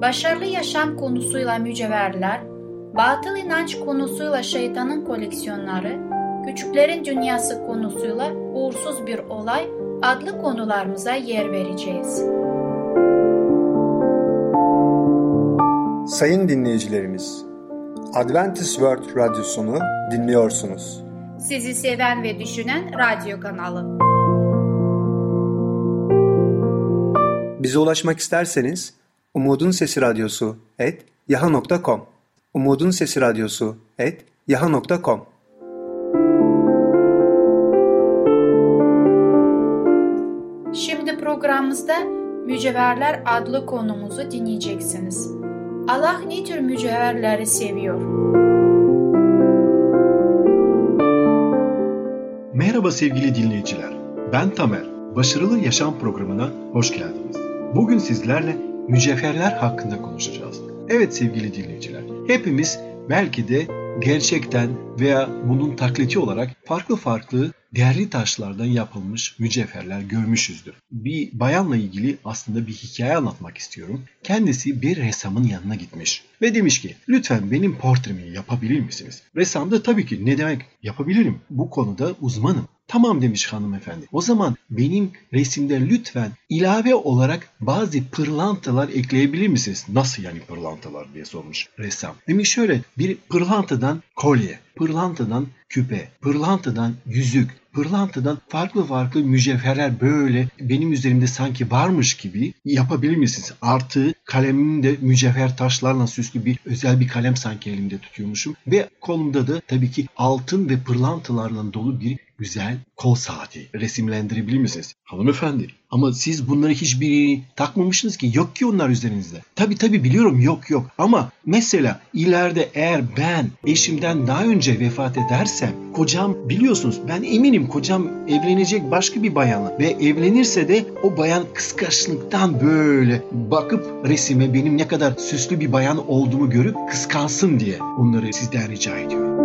başarılı yaşam konusuyla mücevherler, batıl inanç konusuyla şeytanın koleksiyonları, küçüklerin dünyası konusuyla uğursuz bir olay adlı konularımıza yer vereceğiz. Sayın dinleyicilerimiz, Adventist World Radyosunu dinliyorsunuz. Sizi seven ve düşünen radyo kanalı. Bize ulaşmak isterseniz Umutun Sesi Radyosu et yaha.com Umutun Sesi Radyosu et yaha.com Şimdi programımızda Mücevherler adlı konumuzu dinleyeceksiniz. Allah ne tür mücevherleri seviyor? Merhaba sevgili dinleyiciler. Ben Tamer. Başarılı Yaşam programına hoş geldiniz. Bugün sizlerle mücevherler hakkında konuşacağız. Evet sevgili dinleyiciler, hepimiz belki de gerçekten veya bunun takliti olarak farklı farklı değerli taşlardan yapılmış mücevherler görmüşüzdür. Bir bayanla ilgili aslında bir hikaye anlatmak istiyorum. Kendisi bir ressamın yanına gitmiş ve demiş ki lütfen benim portremi yapabilir misiniz? Ressam da tabii ki ne demek yapabilirim bu konuda uzmanım. Tamam demiş hanımefendi. O zaman benim resimde lütfen ilave olarak bazı pırlantalar ekleyebilir misiniz? Nasıl yani pırlantalar diye sormuş ressam. Demiş şöyle bir pırlantadan kolye, pırlantadan küpe, pırlantadan yüzük, pırlantadan farklı farklı mücevherler böyle benim üzerimde sanki varmış gibi yapabilir misiniz? Artı kalemim de mücevher taşlarla süslü bir özel bir kalem sanki elimde tutuyormuşum. Ve kolumda da tabii ki altın ve pırlantalarla dolu bir güzel kol saati resimlendirebilir misiniz? Hanımefendi ama siz bunları hiçbirini takmamışsınız ki yok ki onlar üzerinizde. Tabi tabi biliyorum yok yok ama mesela ileride eğer ben eşimden daha önce vefat edersem kocam biliyorsunuz ben eminim kocam evlenecek başka bir bayanla ve evlenirse de o bayan kıskançlıktan böyle bakıp resime benim ne kadar süslü bir bayan olduğumu görüp kıskansın diye onları sizden rica ediyorum.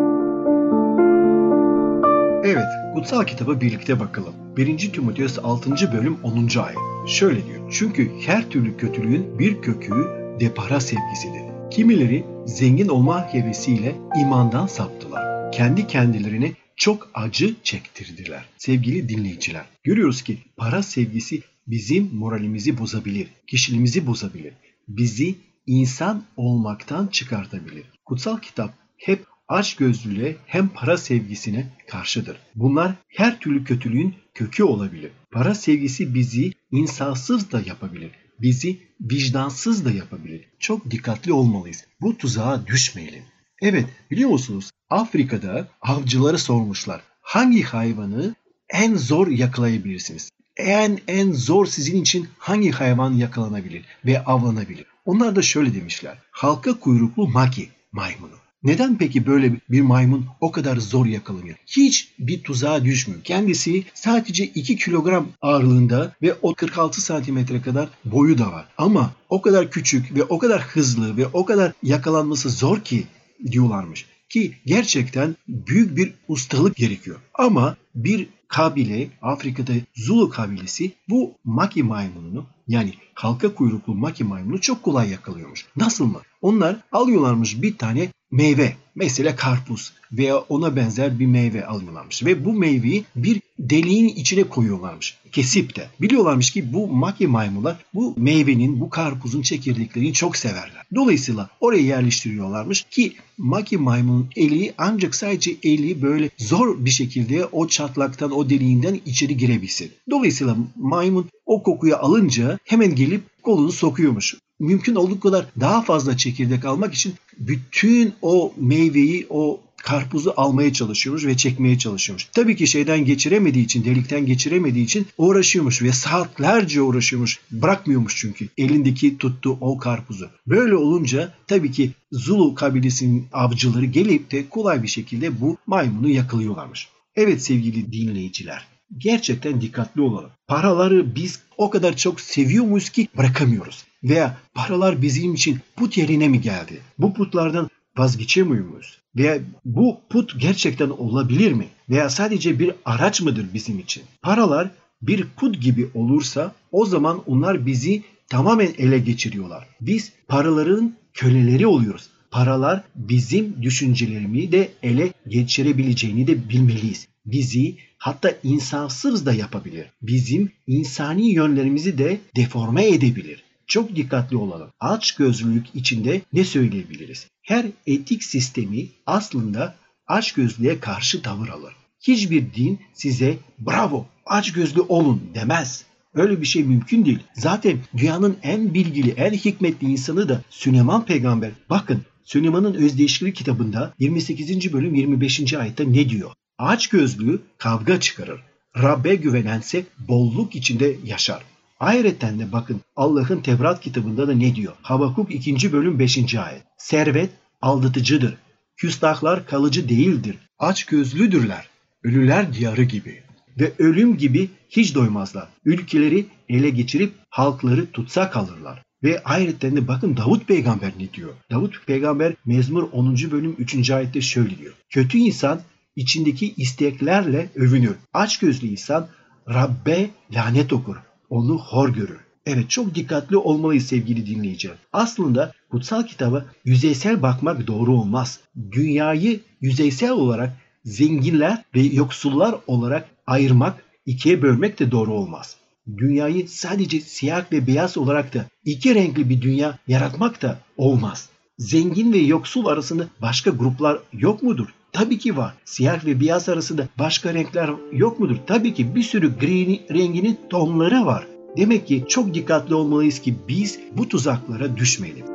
Evet, kutsal kitaba birlikte bakalım. 1. Timoteus 6. bölüm 10. ayet. Şöyle diyor. Çünkü her türlü kötülüğün bir kökü de para sevgisidir. Kimileri zengin olma hevesiyle imandan saptılar. Kendi kendilerine çok acı çektirdiler. Sevgili dinleyiciler, görüyoruz ki para sevgisi bizim moralimizi bozabilir, kişiliğimizi bozabilir. Bizi insan olmaktan çıkartabilir. Kutsal kitap hep açgözlülüğe hem para sevgisine karşıdır. Bunlar her türlü kötülüğün kökü olabilir. Para sevgisi bizi insansız da yapabilir. Bizi vicdansız da yapabilir. Çok dikkatli olmalıyız. Bu tuzağa düşmeyelim. Evet biliyor musunuz Afrika'da avcıları sormuşlar. Hangi hayvanı en zor yakalayabilirsiniz? En en zor sizin için hangi hayvan yakalanabilir ve avlanabilir? Onlar da şöyle demişler. Halka kuyruklu maki maymunu. Neden peki böyle bir maymun o kadar zor yakalanıyor? Hiç bir tuzağa düşmüyor. Kendisi sadece 2 kilogram ağırlığında ve o 46 santimetre kadar boyu da var. Ama o kadar küçük ve o kadar hızlı ve o kadar yakalanması zor ki diyorlarmış. Ki gerçekten büyük bir ustalık gerekiyor. Ama bir kabile, Afrika'da Zulu kabilesi bu maki maymununu yani halka kuyruklu maki maymunu çok kolay yakalıyormuş. Nasıl mı? Onlar alıyorlarmış bir tane meyve mesela karpuz veya ona benzer bir meyve alıyorlarmış ve bu meyveyi bir deliğin içine koyuyorlarmış kesip de. Biliyorlarmış ki bu maki maymunlar bu meyvenin bu karpuzun çekirdeklerini çok severler. Dolayısıyla oraya yerleştiriyorlarmış ki maki maymunun eli ancak sadece eli böyle zor bir şekilde o çatlaktan o deliğinden içeri girebilsin. Dolayısıyla maymun o kokuyu alınca hemen gelip kolunu sokuyormuş mümkün olduğu kadar daha fazla çekirdek almak için bütün o meyveyi, o karpuzu almaya çalışıyormuş ve çekmeye çalışıyormuş. Tabii ki şeyden geçiremediği için, delikten geçiremediği için uğraşıyormuş ve saatlerce uğraşıyormuş. Bırakmıyormuş çünkü elindeki tuttuğu o karpuzu. Böyle olunca tabii ki Zulu kabilesinin avcıları gelip de kolay bir şekilde bu maymunu yakalıyorlarmış. Evet sevgili dinleyiciler, gerçekten dikkatli olalım. Paraları biz o kadar çok seviyormuyuz ki bırakamıyoruz. Veya paralar bizim için put yerine mi geldi? Bu putlardan vazgeçemiyor muyuz? Veya bu put gerçekten olabilir mi? Veya sadece bir araç mıdır bizim için? Paralar bir put gibi olursa o zaman onlar bizi tamamen ele geçiriyorlar. Biz paraların köleleri oluyoruz. Paralar bizim düşüncelerimi de ele geçirebileceğini de bilmeliyiz. Bizi hatta insansız da yapabilir. Bizim insani yönlerimizi de deforme edebilir. Çok dikkatli olalım. Aç gözlülük içinde ne söyleyebiliriz? Her etik sistemi aslında aç gözlüğe karşı tavır alır. Hiçbir din size bravo aç gözlü olun demez. Öyle bir şey mümkün değil. Zaten dünyanın en bilgili, en hikmetli insanı da Süleyman peygamber. Bakın Süleyman'ın Özdeşkili kitabında 28. bölüm 25. ayette ne diyor? Aç gözlüğü kavga çıkarır. Rabbe güvenense bolluk içinde yaşar. Ayrıca de bakın Allah'ın Tevrat kitabında da ne diyor? Habakuk 2. bölüm 5. ayet. Servet aldatıcıdır. Küstahlar kalıcı değildir. Aç gözlüdürler. Ölüler diyarı gibi. Ve ölüm gibi hiç doymazlar. Ülkeleri ele geçirip halkları tutsak alırlar. Ve ayrıca de bakın Davut peygamber ne diyor? Davut peygamber Mezmur 10. bölüm 3. ayette şöyle diyor. Kötü insan içindeki isteklerle övünür. Aç gözlü insan Rabbe lanet okur onu hor görür. Evet çok dikkatli olmalıyız sevgili dinleyiciler. Aslında kutsal kitaba yüzeysel bakmak doğru olmaz. Dünyayı yüzeysel olarak zenginler ve yoksullar olarak ayırmak, ikiye bölmek de doğru olmaz. Dünyayı sadece siyah ve beyaz olarak da iki renkli bir dünya yaratmak da olmaz. Zengin ve yoksul arasında başka gruplar yok mudur? Tabii ki var. Siyah ve beyaz arasında başka renkler yok mudur? Tabii ki bir sürü gri renginin tonları var. Demek ki çok dikkatli olmalıyız ki biz bu tuzaklara düşmeyelim.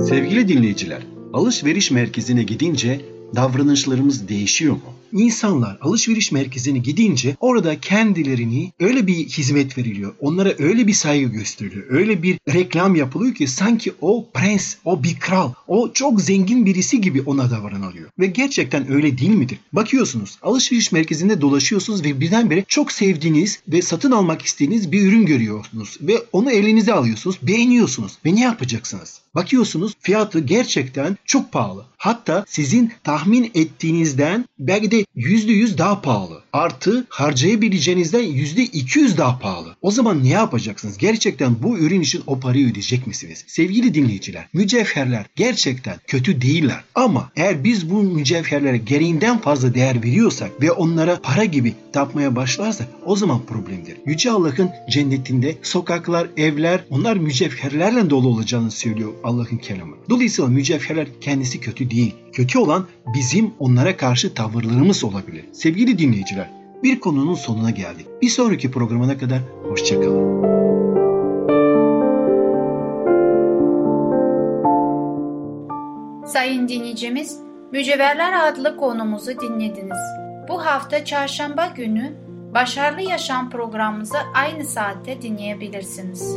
Sevgili dinleyiciler, alışveriş merkezine gidince davranışlarımız değişiyor mu? İnsanlar alışveriş merkezine gidince orada kendilerini öyle bir hizmet veriliyor. Onlara öyle bir saygı gösteriliyor. Öyle bir reklam yapılıyor ki sanki o prens, o bir kral, o çok zengin birisi gibi ona davranılıyor. Ve gerçekten öyle değil midir? Bakıyorsunuz alışveriş merkezinde dolaşıyorsunuz ve birdenbire çok sevdiğiniz ve satın almak istediğiniz bir ürün görüyorsunuz. Ve onu elinize alıyorsunuz, beğeniyorsunuz. Ve ne yapacaksınız? Bakıyorsunuz fiyatı gerçekten çok pahalı. Hatta sizin tahmin ettiğinizden belki de %100 daha pahalı. Artı harcayabileceğinizden %200 daha pahalı. O zaman ne yapacaksınız? Gerçekten bu ürün için o parayı ödeyecek misiniz? Sevgili dinleyiciler, mücevherler gerçekten kötü değiller. Ama eğer biz bu mücevherlere gereğinden fazla değer veriyorsak ve onlara para gibi tapmaya başlarsak o zaman problemdir. Yüce Allah'ın cennetinde sokaklar, evler onlar mücevherlerle dolu olacağını söylüyor Allah'ın kelamı. Dolayısıyla mücevherler kendisi kötü değil. Kötü olan bizim onlara karşı tavırlarımız olabilir. Sevgili dinleyiciler, bir konunun sonuna geldik. Bir sonraki programına kadar hoşçakalın. Sayın dinleyicimiz, Mücevherler adlı konumuzu dinlediniz. Bu hafta çarşamba günü Başarılı Yaşam programımızı aynı saatte dinleyebilirsiniz.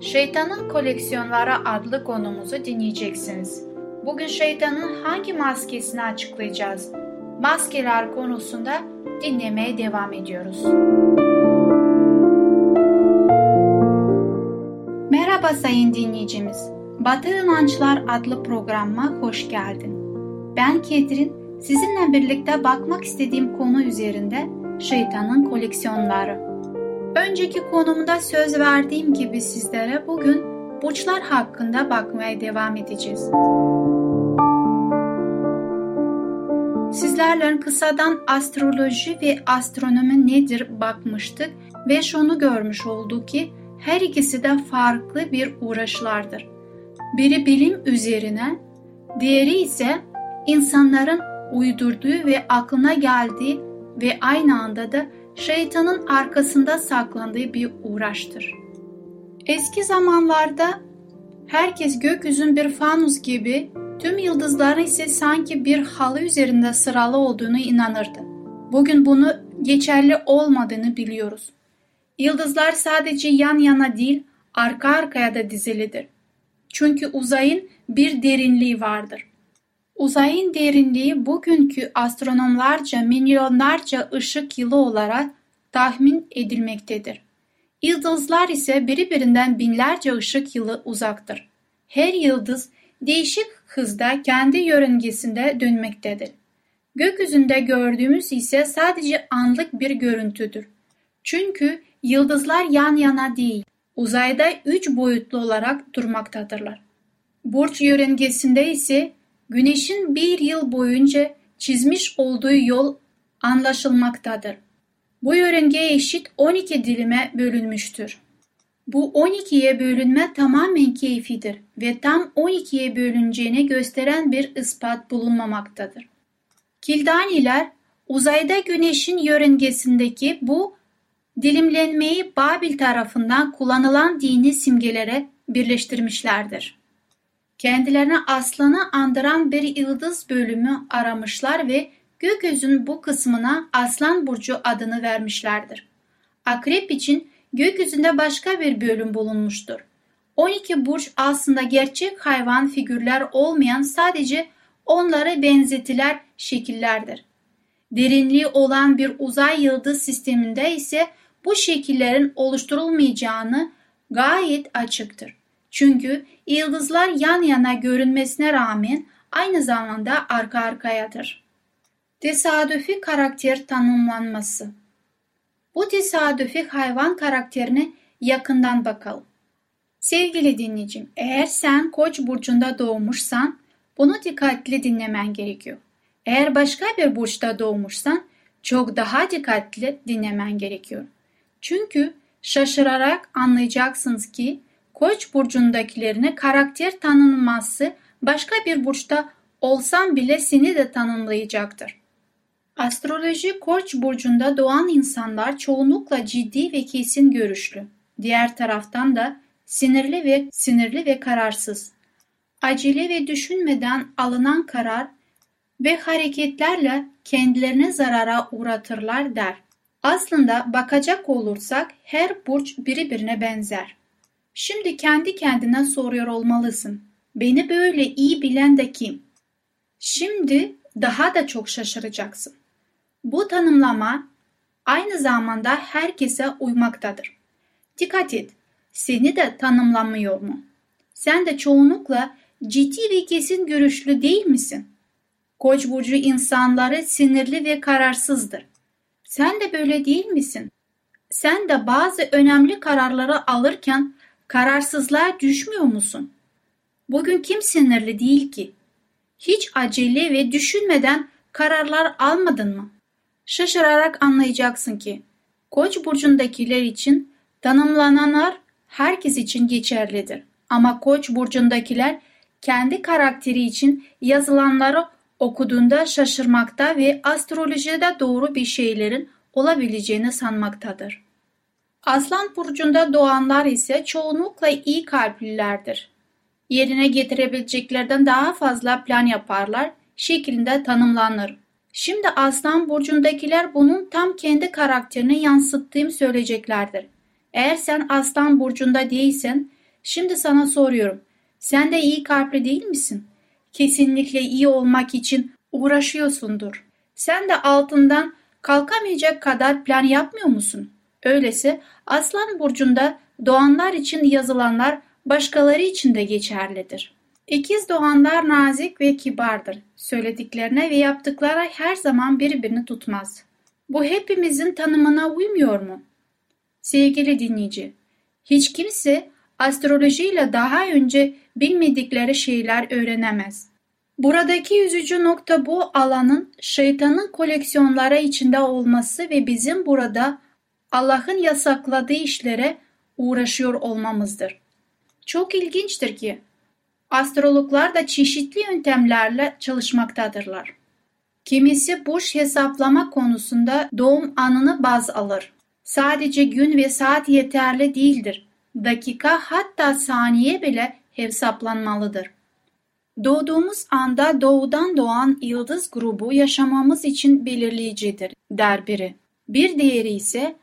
Şeytanın Koleksiyonları adlı konumuzu dinleyeceksiniz. Bugün şeytanın hangi maskesini açıklayacağız? Maskeler konusunda dinlemeye devam ediyoruz. Merhaba sayın dinleyicimiz. Batı İnançlar adlı programıma hoş geldin. Ben Ketrin, sizinle birlikte bakmak istediğim konu üzerinde şeytanın koleksiyonları. Önceki konumda söz verdiğim gibi sizlere bugün burçlar hakkında bakmaya devam edeceğiz. Sizlerle kısadan astroloji ve astronomi nedir bakmıştık ve şunu görmüş olduk ki her ikisi de farklı bir uğraşlardır. Biri bilim üzerine, diğeri ise insanların uydurduğu ve aklına geldiği ve aynı anda da şeytanın arkasında saklandığı bir uğraştır. Eski zamanlarda herkes gökyüzün bir fanus gibi tüm yıldızların ise sanki bir halı üzerinde sıralı olduğunu inanırdı. Bugün bunu geçerli olmadığını biliyoruz. Yıldızlar sadece yan yana değil, arka arkaya da dizilidir. Çünkü uzayın bir derinliği vardır. Uzayın derinliği bugünkü astronomlarca milyonlarca ışık yılı olarak tahmin edilmektedir. Yıldızlar ise birbirinden binlerce ışık yılı uzaktır. Her yıldız değişik hızda kendi yörüngesinde dönmektedir. Gökyüzünde gördüğümüz ise sadece anlık bir görüntüdür. Çünkü yıldızlar yan yana değil, uzayda üç boyutlu olarak durmaktadırlar. Burç yörüngesinde ise Güneşin bir yıl boyunca çizmiş olduğu yol anlaşılmaktadır. Bu yörünge eşit 12 dilime bölünmüştür. Bu 12'ye bölünme tamamen keyfidir ve tam 12'ye bölüneceğini gösteren bir ispat bulunmamaktadır. Kildaniler uzayda güneşin yörüngesindeki bu dilimlenmeyi Babil tarafından kullanılan dini simgelere birleştirmişlerdir. Kendilerine aslanı andıran bir yıldız bölümü aramışlar ve gökyüzünün bu kısmına Aslan Burcu adını vermişlerdir. Akrep için gökyüzünde başka bir bölüm bulunmuştur. 12 burç aslında gerçek hayvan figürler olmayan sadece onlara benzetiler şekillerdir. Derinliği olan bir uzay yıldız sisteminde ise bu şekillerin oluşturulmayacağını gayet açıktır. Çünkü yıldızlar yan yana görünmesine rağmen aynı zamanda arka arkayadır. Tesadüfi karakter tanımlanması Bu tesadüfi hayvan karakterine yakından bakalım. Sevgili dinleyicim, eğer sen koç burcunda doğmuşsan bunu dikkatli dinlemen gerekiyor. Eğer başka bir burçta doğmuşsan çok daha dikkatli dinlemen gerekiyor. Çünkü şaşırarak anlayacaksınız ki Koç burcundakilerine karakter tanınması başka bir burçta olsan bile seni de tanımlayacaktır. Astroloji Koç burcunda doğan insanlar çoğunlukla ciddi ve kesin görüşlü. Diğer taraftan da sinirli ve sinirli ve kararsız. Acele ve düşünmeden alınan karar ve hareketlerle kendilerine zarara uğratırlar der. Aslında bakacak olursak her burç birbirine benzer. Şimdi kendi kendine soruyor olmalısın. Beni böyle iyi bilen de kim? Şimdi daha da çok şaşıracaksın. Bu tanımlama aynı zamanda herkese uymaktadır. Dikkat et, seni de tanımlamıyor mu? Sen de çoğunlukla ciddi ve kesin görüşlü değil misin? Koç burcu insanları sinirli ve kararsızdır. Sen de böyle değil misin? Sen de bazı önemli kararları alırken Kararsızlığa düşmüyor musun? Bugün kim sinirli değil ki? Hiç acele ve düşünmeden kararlar almadın mı? Şaşırarak anlayacaksın ki Koç burcundakiler için tanımlananlar herkes için geçerlidir. Ama Koç burcundakiler kendi karakteri için yazılanları okuduğunda şaşırmakta ve astrolojide doğru bir şeylerin olabileceğini sanmaktadır. Aslan burcunda doğanlar ise çoğunlukla iyi kalplilerdir. Yerine getirebileceklerden daha fazla plan yaparlar şeklinde tanımlanır. Şimdi Aslan burcundakiler bunun tam kendi karakterini yansıttığım söyleyeceklerdir. Eğer sen Aslan burcunda değilsen şimdi sana soruyorum. Sen de iyi kalpli değil misin? Kesinlikle iyi olmak için uğraşıyorsundur. Sen de altından kalkamayacak kadar plan yapmıyor musun? Öyleyse Aslan burcunda doğanlar için yazılanlar başkaları için de geçerlidir. İkiz doğanlar nazik ve kibardır. Söylediklerine ve yaptıkları her zaman birbirini tutmaz. Bu hepimizin tanımına uymuyor mu? Sevgili dinleyici, hiç kimse astrolojiyle daha önce bilmedikleri şeyler öğrenemez. Buradaki üzücü nokta bu alanın şeytanın koleksiyonları içinde olması ve bizim burada Allah'ın yasakladığı işlere uğraşıyor olmamızdır. Çok ilginçtir ki astrologlar da çeşitli yöntemlerle çalışmaktadırlar. Kimisi boş hesaplama konusunda doğum anını baz alır. Sadece gün ve saat yeterli değildir. Dakika hatta saniye bile hesaplanmalıdır. Doğduğumuz anda doğudan doğan yıldız grubu yaşamamız için belirleyicidir der biri. Bir diğeri ise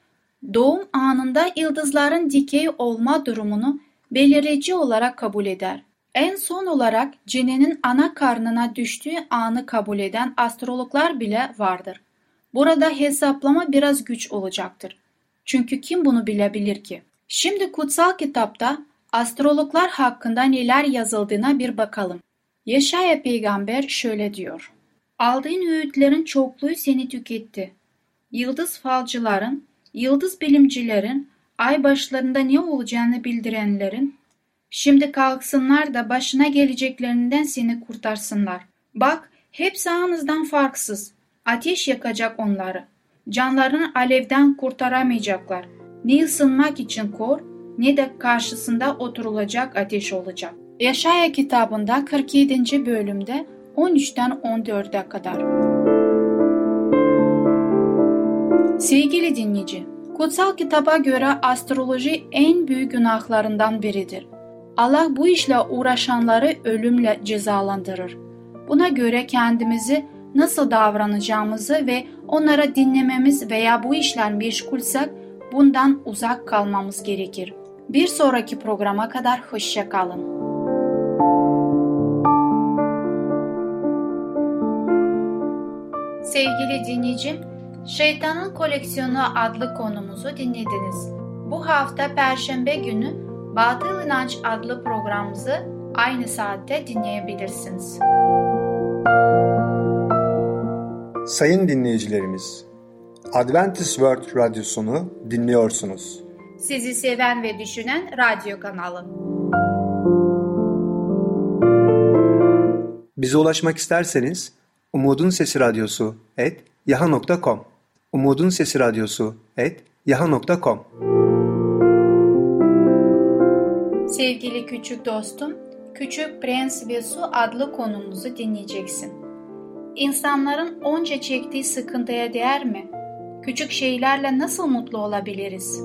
doğum anında yıldızların dikey olma durumunu belirleyici olarak kabul eder. En son olarak cenenin ana karnına düştüğü anı kabul eden astrologlar bile vardır. Burada hesaplama biraz güç olacaktır. Çünkü kim bunu bilebilir ki? Şimdi kutsal kitapta astrologlar hakkında neler yazıldığına bir bakalım. Yaşaya peygamber şöyle diyor. Aldığın öğütlerin çokluğu seni tüketti. Yıldız falcıların, yıldız bilimcilerin, ay başlarında ne olacağını bildirenlerin, şimdi kalksınlar da başına geleceklerinden seni kurtarsınlar. Bak, hepsi anızdan farksız. Ateş yakacak onları. Canlarını alevden kurtaramayacaklar. Ne ısınmak için kor, ne de karşısında oturulacak ateş olacak. Yaşaya kitabında 47. bölümde 13'ten 14'e kadar. Sevgili dinleyici, kutsal kitaba göre astroloji en büyük günahlarından biridir. Allah bu işle uğraşanları ölümle cezalandırır. Buna göre kendimizi nasıl davranacağımızı ve onlara dinlememiz veya bu işler meşgulsek bundan uzak kalmamız gerekir. Bir sonraki programa kadar hoşça kalın. Sevgili dinleyicim, Şeytanın Koleksiyonu adlı konumuzu dinlediniz. Bu hafta Perşembe günü Batıl İnanç adlı programımızı aynı saatte dinleyebilirsiniz. Sayın dinleyicilerimiz, Adventist World Radyosunu dinliyorsunuz. Sizi seven ve düşünen radyo kanalı. Bize ulaşmak isterseniz Umutun Sesi Radyosu et yaha.com Umutun Sesi Radyosu et yaha.com Sevgili küçük dostum, Küçük Prens ve Su adlı konumuzu dinleyeceksin. İnsanların onca çektiği sıkıntıya değer mi? Küçük şeylerle nasıl mutlu olabiliriz?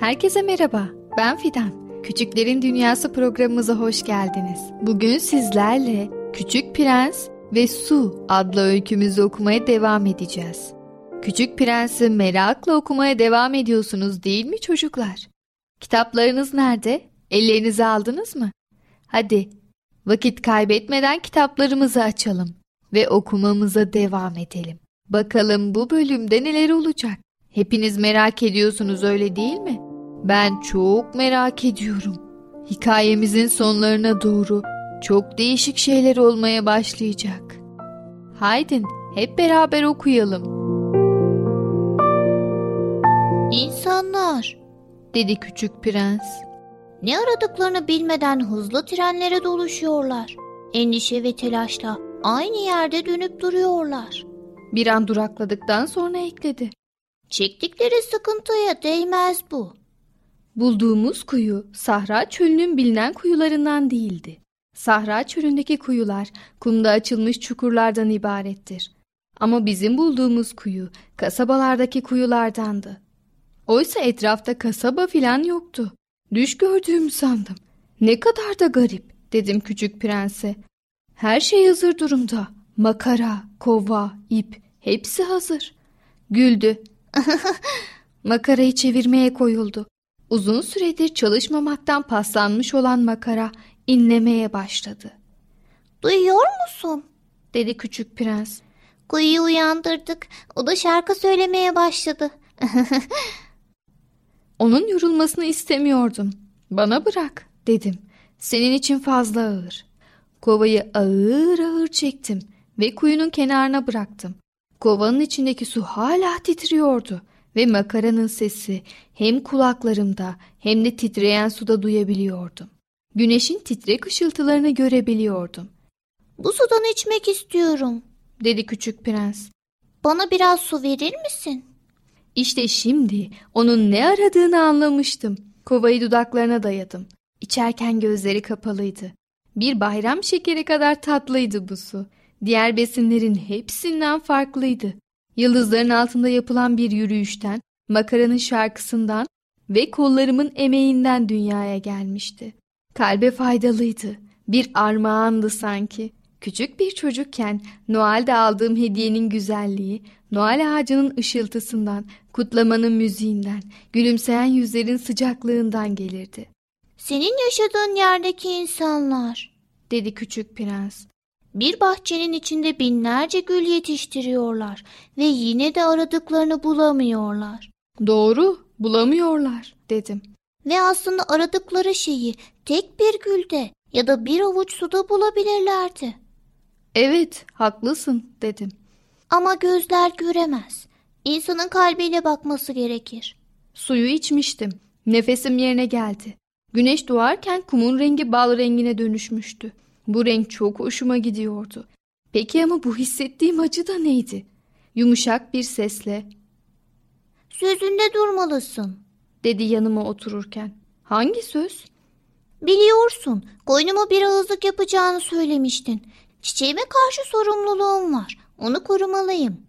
Herkese merhaba, ben Fidan. Küçüklerin Dünyası programımıza hoş geldiniz. Bugün sizlerle Küçük Prens ve Su adlı öykümüzü okumaya devam edeceğiz. Küçük Prens'i merakla okumaya devam ediyorsunuz değil mi çocuklar? Kitaplarınız nerede? Ellerinize aldınız mı? Hadi vakit kaybetmeden kitaplarımızı açalım ve okumamıza devam edelim. Bakalım bu bölümde neler olacak? Hepiniz merak ediyorsunuz öyle değil mi? Ben çok merak ediyorum. Hikayemizin sonlarına doğru çok değişik şeyler olmaya başlayacak. Haydin hep beraber okuyalım. İnsanlar, dedi küçük prens. ne aradıklarını bilmeden hızlı trenlere doluşuyorlar. Endişe ve telaşla aynı yerde dönüp duruyorlar. Bir an durakladıktan sonra ekledi. Çektikleri sıkıntıya değmez bu. Bulduğumuz kuyu Sahra çölünün bilinen kuyularından değildi. Sahra çölündeki kuyular kumda açılmış çukurlardan ibarettir. Ama bizim bulduğumuz kuyu kasabalardaki kuyulardandı. Oysa etrafta kasaba filan yoktu. Düş gördüğümü sandım. Ne kadar da garip dedim küçük prense. Her şey hazır durumda. Makara, kova, ip hepsi hazır. Güldü. Makarayı çevirmeye koyuldu. Uzun süredir çalışmamaktan paslanmış olan makara inlemeye başladı. Duyuyor musun? Dedi küçük prens. Kuyuyu uyandırdık. O da şarkı söylemeye başladı. Onun yorulmasını istemiyordum. Bana bırak dedim. Senin için fazla ağır. Kovayı ağır ağır çektim ve kuyunun kenarına bıraktım. Kovanın içindeki su hala titriyordu ve makaranın sesi hem kulaklarımda hem de titreyen suda duyabiliyordum. Güneşin titrek ışıltılarını görebiliyordum. Bu sudan içmek istiyorum, dedi küçük prens. Bana biraz su verir misin? İşte şimdi onun ne aradığını anlamıştım. Kovayı dudaklarına dayadım. İçerken gözleri kapalıydı. Bir bayram şekeri kadar tatlıydı bu su. Diğer besinlerin hepsinden farklıydı. Yıldızların altında yapılan bir yürüyüşten, makaranın şarkısından ve kollarımın emeğinden dünyaya gelmişti. Kalbe faydalıydı. Bir armağandı sanki. Küçük bir çocukken Noel'de aldığım hediyenin güzelliği, Noel ağacının ışıltısından, kutlamanın müziğinden, gülümseyen yüzlerin sıcaklığından gelirdi. Senin yaşadığın yerdeki insanlar, dedi küçük prens. Bir bahçenin içinde binlerce gül yetiştiriyorlar ve yine de aradıklarını bulamıyorlar. Doğru, bulamıyorlar, dedim. Ve aslında aradıkları şeyi tek bir gülde ya da bir avuç suda bulabilirlerdi. Evet, haklısın, dedim. Ama gözler göremez. İnsanın kalbiyle bakması gerekir. Suyu içmiştim. Nefesim yerine geldi. Güneş doğarken kumun rengi bal rengine dönüşmüştü. Bu renk çok hoşuma gidiyordu. Peki ama bu hissettiğim acı da neydi? Yumuşak bir sesle Sözünde durmalısın, dedi yanıma otururken. Hangi söz? Biliyorsun, koynuma bir ağızlık yapacağını söylemiştin. Çiçeğime karşı sorumluluğum var. Onu korumalıyım.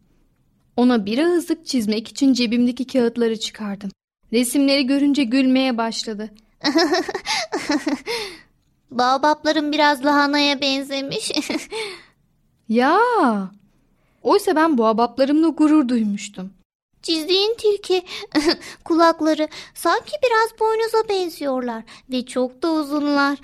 Ona bir ağızlık çizmek için cebimdeki kağıtları çıkardım. Resimleri görünce gülmeye başladı. Baobaplarım biraz lahanaya benzemiş. ya! Oysa ben bu abaplarımla gurur duymuştum. Çizdiğin tilki kulakları sanki biraz boynuza benziyorlar ve çok da uzunlar.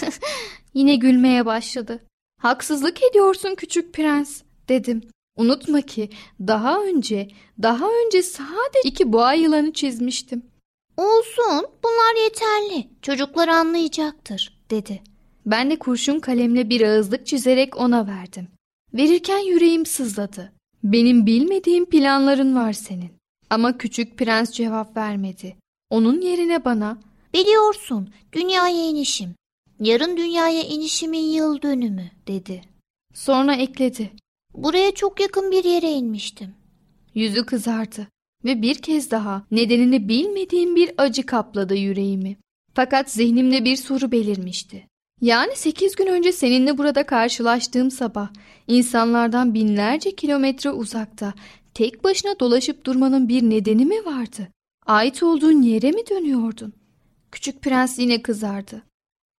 Yine gülmeye başladı. Haksızlık ediyorsun küçük prens dedim. Unutma ki daha önce, daha önce sadece iki boğa yılanı çizmiştim. Olsun, bunlar yeterli. Çocuklar anlayacaktır, dedi. Ben de kurşun kalemle bir ağızlık çizerek ona verdim. Verirken yüreğim sızladı. Benim bilmediğim planların var senin. Ama küçük prens cevap vermedi. Onun yerine bana Biliyorsun, dünyaya inişim. Yarın dünyaya inişimin yıl dönümü, dedi. Sonra ekledi. Buraya çok yakın bir yere inmiştim. Yüzü kızardı ve bir kez daha nedenini bilmediğim bir acı kapladı yüreğimi. Fakat zihnimde bir soru belirmişti. Yani sekiz gün önce seninle burada karşılaştığım sabah insanlardan binlerce kilometre uzakta tek başına dolaşıp durmanın bir nedeni mi vardı? Ait olduğun yere mi dönüyordun? Küçük prens yine kızardı.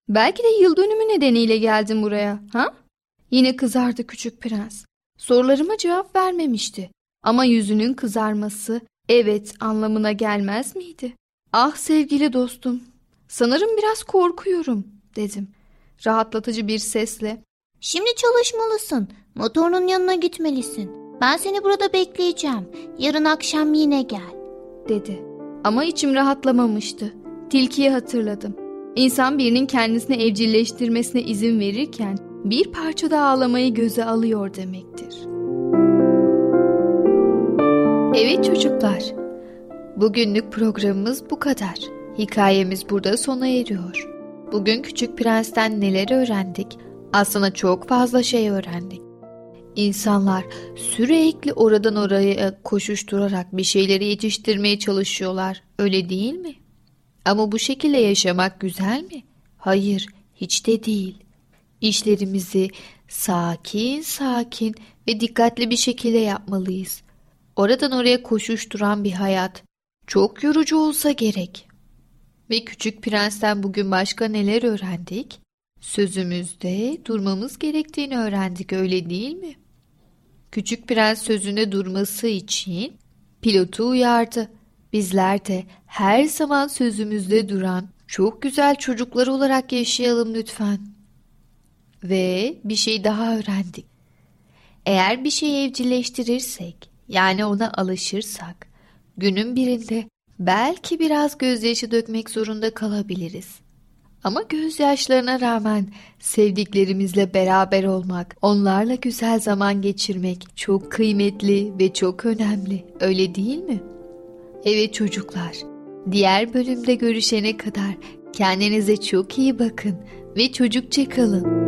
Belki de yıl dönümü nedeniyle geldin buraya, ha? Yine kızardı küçük prens. Sorularıma cevap vermemişti. Ama yüzünün kızarması evet anlamına gelmez miydi? Ah sevgili dostum, sanırım biraz korkuyorum dedim. Rahatlatıcı bir sesle. Şimdi çalışmalısın. Motorun yanına gitmelisin. Ben seni burada bekleyeceğim. Yarın akşam yine gel. Dedi. Ama içim rahatlamamıştı. Tilkiyi hatırladım. İnsan birinin kendisini evcilleştirmesine izin verirken bir parça da ağlamayı göze alıyor demektir. Evet çocuklar, bugünlük programımız bu kadar. Hikayemiz burada sona eriyor. Bugün Küçük Prens'ten neler öğrendik? Aslında çok fazla şey öğrendik. İnsanlar sürekli oradan oraya koşuşturarak bir şeyleri yetiştirmeye çalışıyorlar. Öyle değil mi? Ama bu şekilde yaşamak güzel mi? Hayır, hiç de değil. İşlerimizi sakin sakin ve dikkatli bir şekilde yapmalıyız. Oradan oraya koşuşturan bir hayat çok yorucu olsa gerek. Ve Küçük Prens'ten bugün başka neler öğrendik? Sözümüzde durmamız gerektiğini öğrendik öyle değil mi? Küçük Prens sözünde durması için pilotu uyardı. Bizler de her zaman sözümüzde duran çok güzel çocuklar olarak yaşayalım lütfen. Ve bir şey daha öğrendik. Eğer bir şeyi evcilleştirirsek, yani ona alışırsak, günün birinde belki biraz gözyaşı dökmek zorunda kalabiliriz. Ama gözyaşlarına rağmen sevdiklerimizle beraber olmak, onlarla güzel zaman geçirmek çok kıymetli ve çok önemli. Öyle değil mi? Evet çocuklar. Diğer bölümde görüşene kadar kendinize çok iyi bakın ve çocukça kalın.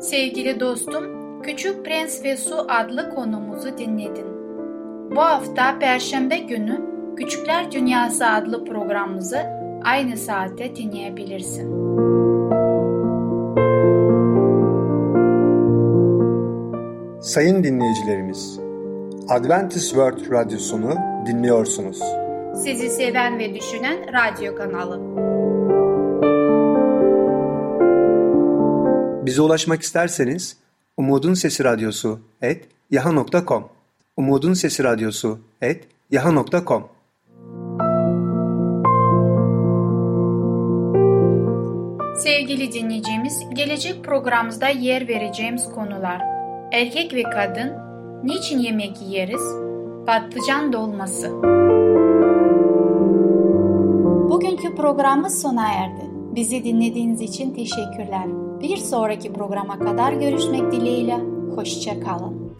Sevgili dostum, Küçük Prens ve Su adlı konumuzu dinledin. Bu hafta Perşembe günü Küçükler Dünyası adlı programımızı aynı saatte dinleyebilirsin. Sayın dinleyicilerimiz, Adventist World Radyosunu dinliyorsunuz. Sizi seven ve düşünen radyo kanalı. Bize ulaşmak isterseniz Umutun Sesi Radyosu et yaha.com Umutun Sesi Radyosu et yaha.com Sevgili dinleyicimiz, gelecek programımızda yer vereceğimiz konular Erkek ve kadın, niçin yemek yeriz, patlıcan dolması. Bugünkü programımız sona erdi. Bizi dinlediğiniz için teşekkürler. Bir sonraki programa kadar görüşmek dileğiyle. Hoşçakalın.